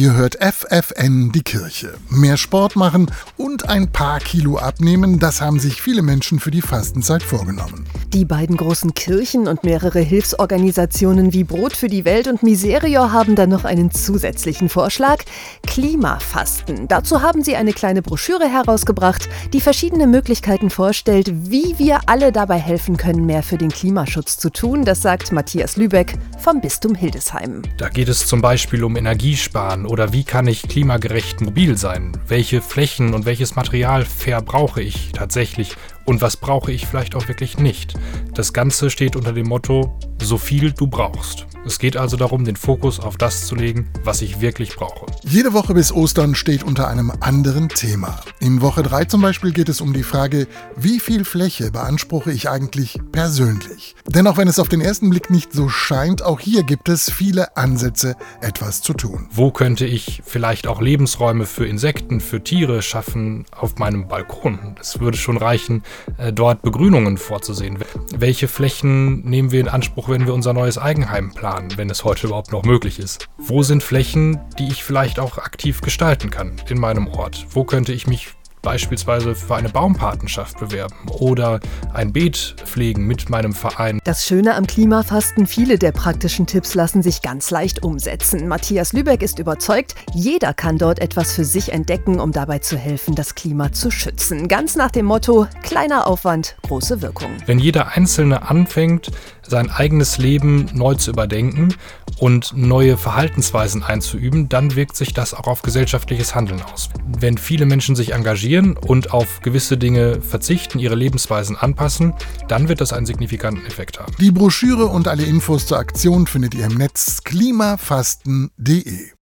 Ihr hört FFN die Kirche. Mehr Sport machen und ein paar Kilo abnehmen, das haben sich viele Menschen für die Fastenzeit vorgenommen. Die beiden großen Kirchen und mehrere Hilfsorganisationen wie Brot für die Welt und Miserior haben dann noch einen zusätzlichen Vorschlag: Klimafasten. Dazu haben sie eine kleine Broschüre herausgebracht, die verschiedene Möglichkeiten vorstellt, wie wir alle dabei helfen können, mehr für den Klimaschutz zu tun. Das sagt Matthias Lübeck vom Bistum Hildesheim. Da geht es zum Beispiel um Energiesparen oder wie kann ich klimagerecht mobil sein? Welche Flächen und welches Material verbrauche ich tatsächlich und was brauche ich vielleicht auch wirklich nicht? Das Ganze steht unter dem Motto, so viel du brauchst. Es geht also darum, den Fokus auf das zu legen, was ich wirklich brauche. Jede Woche bis Ostern steht unter einem anderen Thema. In Woche 3 zum Beispiel geht es um die Frage, wie viel Fläche beanspruche ich eigentlich persönlich? Denn auch wenn es auf den ersten Blick nicht so scheint, auch hier gibt es viele Ansätze, etwas zu tun. Wo könnte ich vielleicht auch Lebensräume für Insekten, für Tiere schaffen auf meinem Balkon? Es würde schon reichen, äh, dort Begrünungen vorzusehen. Welche Flächen nehmen wir in Anspruch, wenn wir unser neues Eigenheim planen? wenn es heute überhaupt noch möglich ist? Wo sind Flächen, die ich vielleicht auch aktiv gestalten kann in meinem Ort? Wo könnte ich mich beispielsweise für eine Baumpatenschaft bewerben oder ein Beet pflegen mit meinem Verein. Das Schöne am Klimafasten, viele der praktischen Tipps lassen sich ganz leicht umsetzen. Matthias Lübeck ist überzeugt, jeder kann dort etwas für sich entdecken, um dabei zu helfen, das Klima zu schützen. Ganz nach dem Motto, kleiner Aufwand, große Wirkung. Wenn jeder Einzelne anfängt, sein eigenes Leben neu zu überdenken und neue Verhaltensweisen einzuüben, dann wirkt sich das auch auf gesellschaftliches Handeln aus. Wenn viele Menschen sich engagieren und auf gewisse Dinge verzichten, ihre Lebensweisen anpassen, dann wird das einen signifikanten Effekt haben. Die Broschüre und alle Infos zur Aktion findet ihr im Netz klimafasten.de.